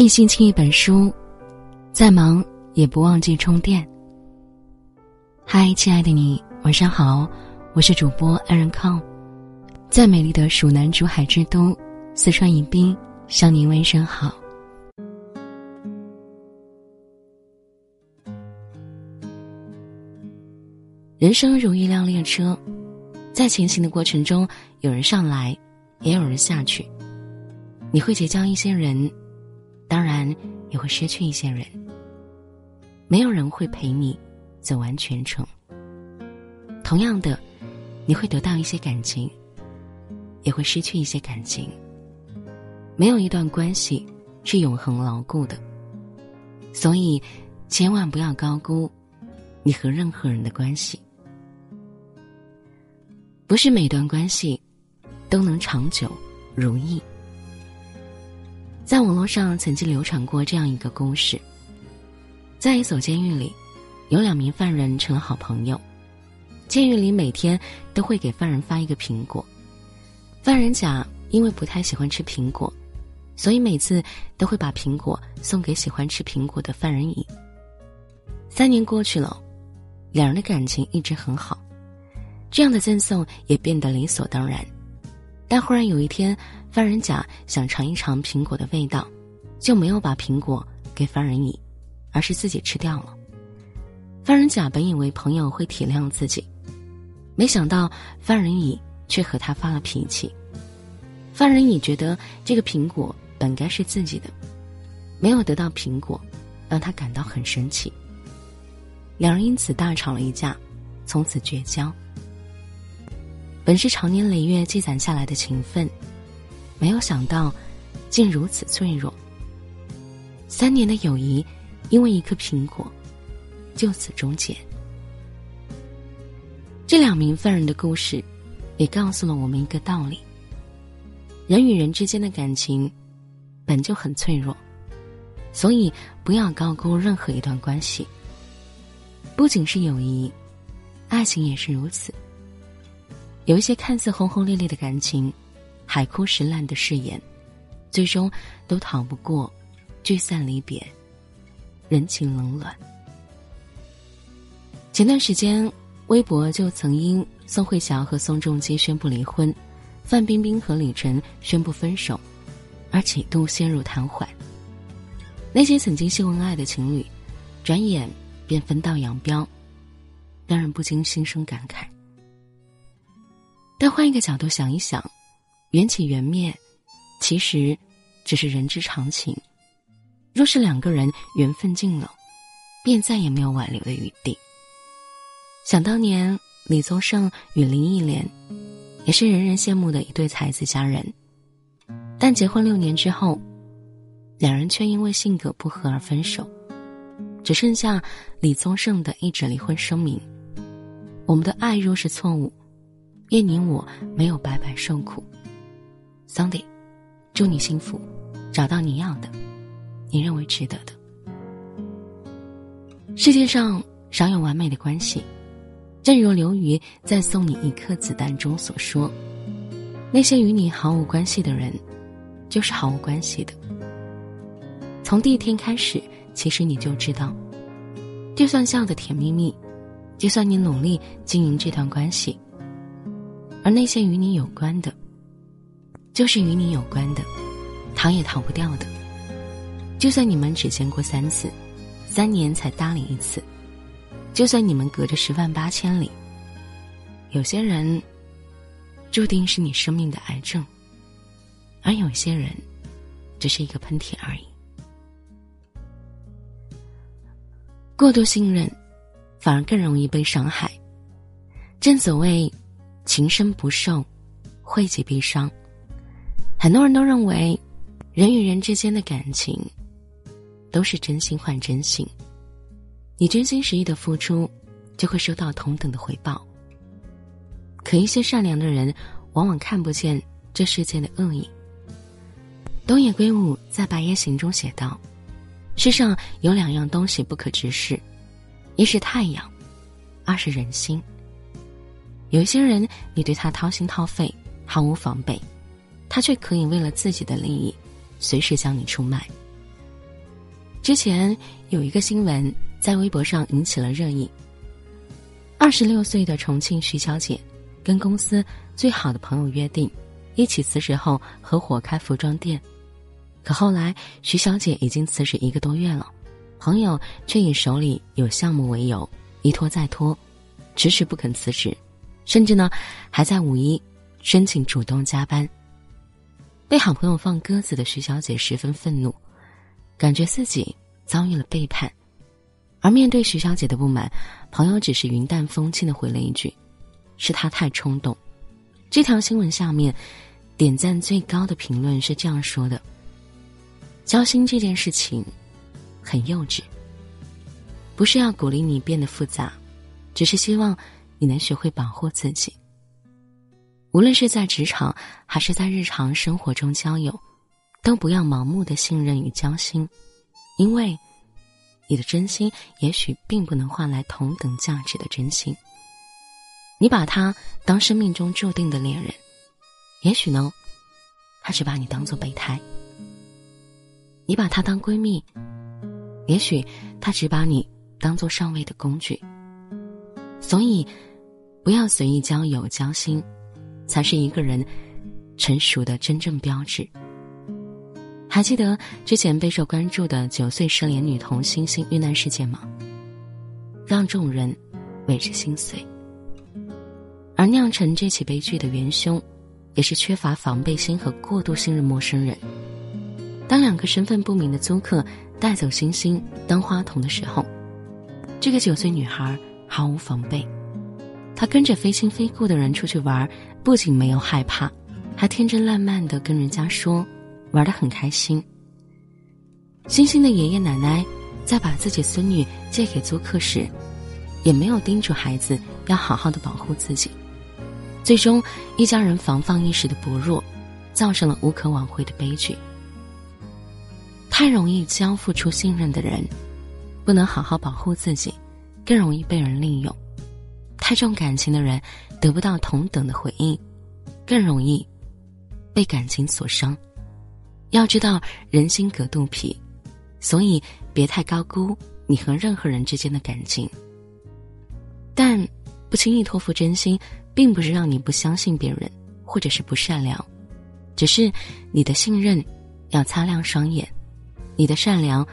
一星期一本书，再忙也不忘记充电。嗨，亲爱的你，晚上好，我是主播安然康，在美丽的蜀南竹海之都四川宜宾向您问声好。人生如一辆列车，在前行的过程中，有人上来，也有人下去。你会结交一些人，当然也会失去一些人。没有人会陪你走完全程。同样的，你会得到一些感情，也会失去一些感情。没有一段关系是永恒牢固的，所以千万不要高估你和任何人的关系。不是每段关系都能长久如意。在网络上曾经流传过这样一个故事：在一所监狱里，有两名犯人成了好朋友。监狱里每天都会给犯人发一个苹果。犯人甲因为不太喜欢吃苹果，所以每次都会把苹果送给喜欢吃苹果的犯人乙。三年过去了，两人的感情一直很好，这样的赠送也变得理所当然。但忽然有一天，犯人甲想尝一尝苹果的味道，就没有把苹果给犯人乙，而是自己吃掉了。犯人甲本以为朋友会体谅自己，没想到犯人乙却和他发了脾气。犯人乙觉得这个苹果本该是自己的，没有得到苹果，让他感到很生气。两人因此大吵了一架，从此绝交。本是长年累月积攒下来的情分，没有想到，竟如此脆弱。三年的友谊，因为一颗苹果，就此终结。这两名犯人的故事，也告诉了我们一个道理：人与人之间的感情，本就很脆弱，所以不要高估任何一段关系。不仅是友谊，爱情也是如此。有一些看似轰轰烈烈的感情，海枯石烂的誓言，最终都逃不过聚散离别、人情冷暖。前段时间，微博就曾因宋慧乔和宋仲基宣布离婚，范冰冰和李晨宣布分手，而几度陷入瘫痪。那些曾经秀恩爱的情侣，转眼便分道扬镳，让人不禁心生感慨。但换一个角度想一想，缘起缘灭，其实只是人之常情。若是两个人缘分尽了，便再也没有挽留的余地。想当年，李宗盛与林忆莲，也是人人羡慕的一对才子佳人。但结婚六年之后，两人却因为性格不合而分手，只剩下李宗盛的一纸离婚声明：“我们的爱若是错误。”愿你我没有白白受苦，Sunday，祝你幸福，找到你要的，你认为值得的。世界上少有完美的关系，正如刘瑜在《送你一颗子弹》中所说：“那些与你毫无关系的人，就是毫无关系的。从第一天开始，其实你就知道，就算笑得甜蜜蜜，就算你努力经营这段关系。”而那些与你有关的，就是与你有关的，逃也逃不掉的。就算你们只见过三次，三年才搭理一次；就算你们隔着十万八千里，有些人注定是你生命的癌症，而有些人只是一个喷嚏而已。过度信任，反而更容易被伤害。正所谓。情深不寿，惠及必伤。很多人都认为，人与人之间的感情都是真心换真心。你真心实意的付出，就会收到同等的回报。可一些善良的人，往往看不见这世间的恶意。东野圭吾在《白夜行》中写道：“世上有两样东西不可直视，一是太阳，二是人心。”有些人，你对他掏心掏肺，毫无防备，他却可以为了自己的利益，随时将你出卖。之前有一个新闻在微博上引起了热议。二十六岁的重庆徐小姐，跟公司最好的朋友约定，一起辞职后合伙开服装店。可后来徐小姐已经辞职一个多月了，朋友却以手里有项目为由，一拖再拖，迟迟不肯辞职，甚至呢还在五一申请主动加班。被好朋友放鸽子的徐小姐十分愤怒，感觉自己遭遇了背叛。而面对徐小姐的不满，朋友只是云淡风轻的回了一句：“是她太冲动。”这条新闻下面，点赞最高的评论是这样说的：“交心这件事情，很幼稚。不是要鼓励你变得复杂，只是希望你能学会保护自己。无论是在职场还是在日常生活中交友，都不要盲目的信任与交心，因为。”你的真心也许并不能换来同等价值的真心。你把他当生命中注定的恋人，也许呢，他只把你当做备胎。你把他当闺蜜，也许他只把你当做上位的工具。所以，不要随意交友交心，才是一个人成熟的真正标志。还记得之前备受关注的九岁失联女童星星遇难事件吗？让众人为之心碎。而酿成这起悲剧的元凶，也是缺乏防备心和过度信任陌生人。当两个身份不明的租客带走星星当花童的时候，这个九岁女孩毫无防备，他跟着非亲非故的人出去玩，不仅没有害怕，还天真烂漫的跟人家说。玩得很开心。星星的爷爷奶奶在把自己孙女借给租客时，也没有叮嘱孩子要好好的保护自己。最终，一家人防范意识的薄弱，造成了无可挽回的悲剧。太容易交付出信任的人，不能好好保护自己，更容易被人利用。太重感情的人，得不到同等的回应，更容易被感情所伤。要知道人心隔肚皮，所以别太高估你和任何人之间的感情。但不轻易托付真心，并不是让你不相信别人，或者是不善良，只是你的信任要擦亮双眼，你的善良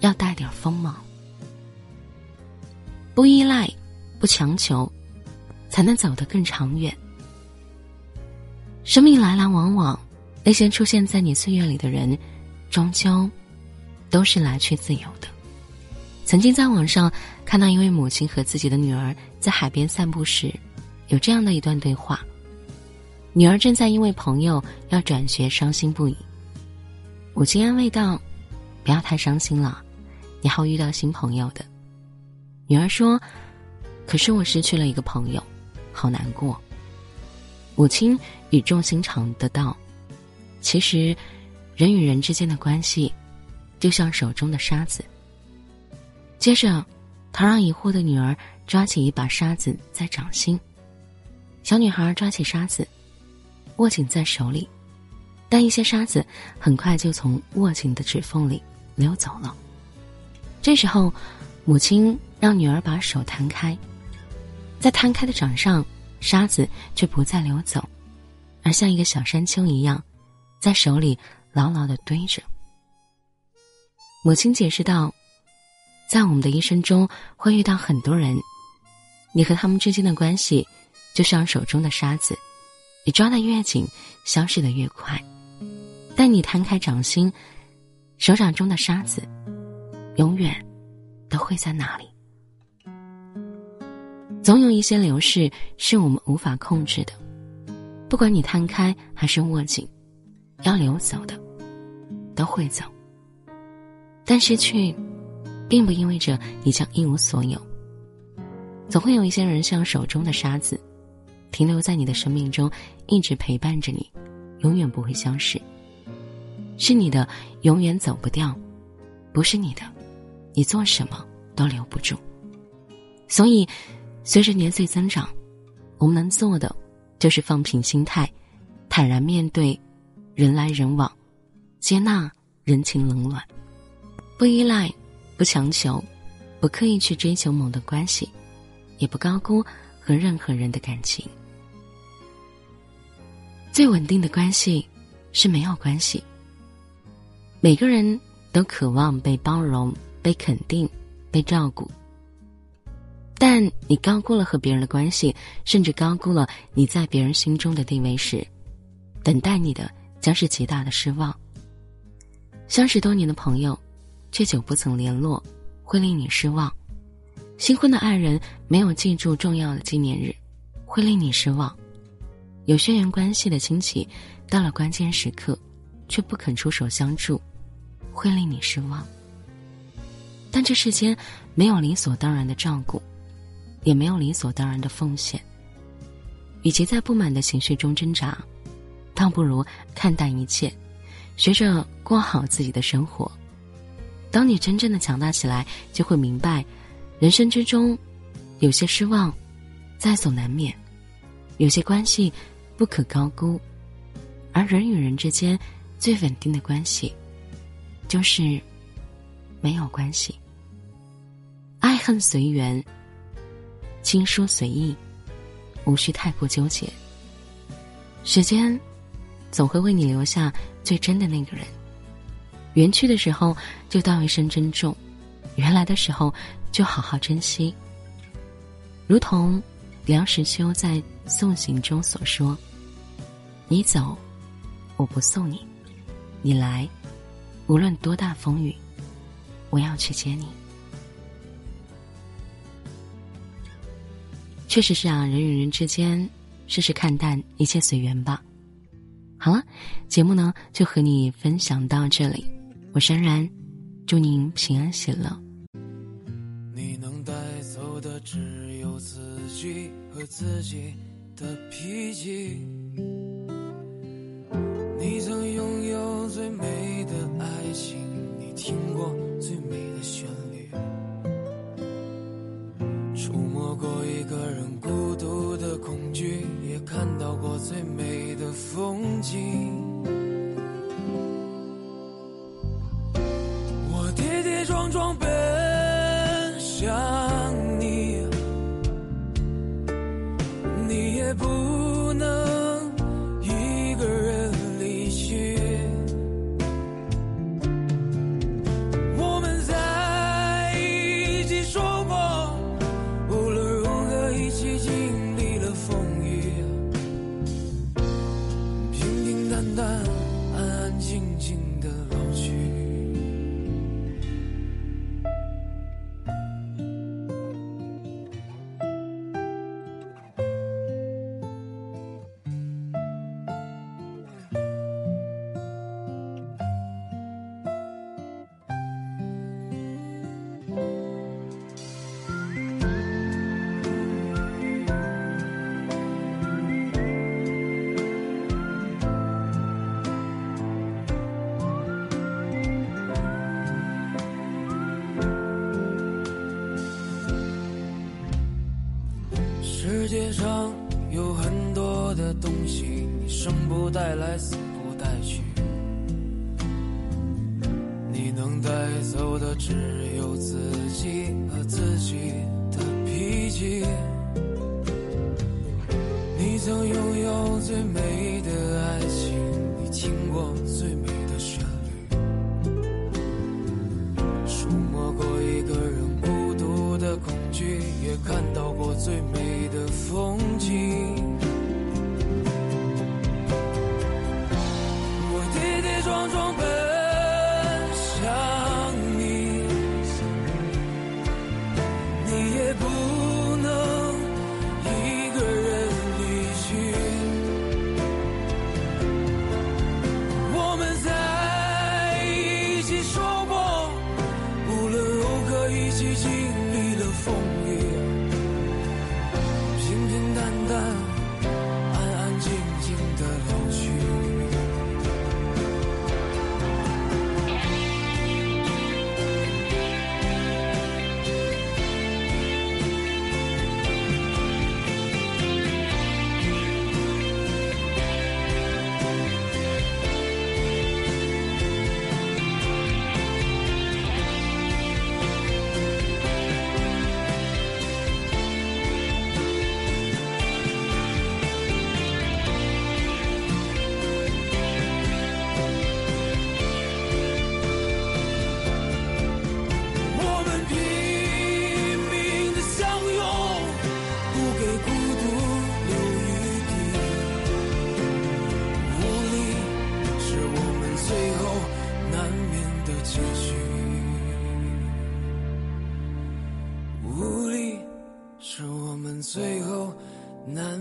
要带点锋芒。不依赖，不强求，才能走得更长远。生命来来往往。那些出现在你岁月里的人，终究都是来去自由的。曾经在网上看到一位母亲和自己的女儿在海边散步时，有这样的一段对话：女儿正在因为朋友要转学伤心不已，母亲安慰道：“不要太伤心了，你还会遇到新朋友的。”女儿说：“可是我失去了一个朋友，好难过。”母亲语重心长的道。其实，人与人之间的关系，就像手中的沙子。接着，他让疑惑的女儿抓起一把沙子在掌心。小女孩抓起沙子，握紧在手里，但一些沙子很快就从握紧的指缝里流走了。这时候，母亲让女儿把手摊开，在摊开的掌上，沙子却不再流走，而像一个小山丘一样。在手里牢牢的堆着。母亲解释道：“在我们的一生中，会遇到很多人，你和他们之间的关系，就像手中的沙子，你抓得越紧，消失的越快。但你摊开掌心，手掌中的沙子，永远都会在那里。总有一些流逝是我们无法控制的，不管你摊开还是握紧。”要流走的，都会走。但失去，并不意味着你将一无所有。总会有一些人像手中的沙子，停留在你的生命中，一直陪伴着你，永远不会消失。是你的，永远走不掉；不是你的，你做什么都留不住。所以，随着年岁增长，我们能做的，就是放平心态，坦然面对。人来人往，接纳人情冷暖，不依赖，不强求，不刻意去追求某段关系，也不高估和任何人的感情。最稳定的关系是没有关系。每个人都渴望被包容、被肯定、被照顾。但你高估了和别人的关系，甚至高估了你在别人心中的地位时，等待你的将是极大的失望。相识多年的朋友，却久不曾联络，会令你失望；新婚的爱人没有记住重要的纪念日，会令你失望。有血缘关系的亲戚，到了关键时刻，却不肯出手相助，会令你失望。但这世间没有理所当然的照顾，也没有理所当然的奉献。与其在不满的情绪中挣扎，倒不如看淡一切，学着过好自己的生活。当你真正的强大起来，就会明白，人生之中，有些失望，在所难免；有些关系。不可高估，而人与人之间最稳定的关系，就是没有关系。爱恨随缘，轻疏随意，无需太过纠结。时间总会为你留下最真的那个人。缘去的时候就道一声珍重，缘来的时候就好好珍惜。如同梁实秋在《送行》中所说。你走，我不送你；你来，无论多大风雨，我要去接你。确实是啊，人与人之间，试试看淡，一切随缘吧。好了，节目呢就和你分享到这里，我珊然，祝您平安喜乐。你能带走的只有自己和自己的脾气。世界上有很多的东西，你生不带来，死不带去。你能带走的只有自己和自己的脾气。你曾拥有最美的爱情，你听过最美的旋律，触摸过一个人孤独的恐惧，也看到过最美的。风景。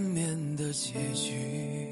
难免的结局。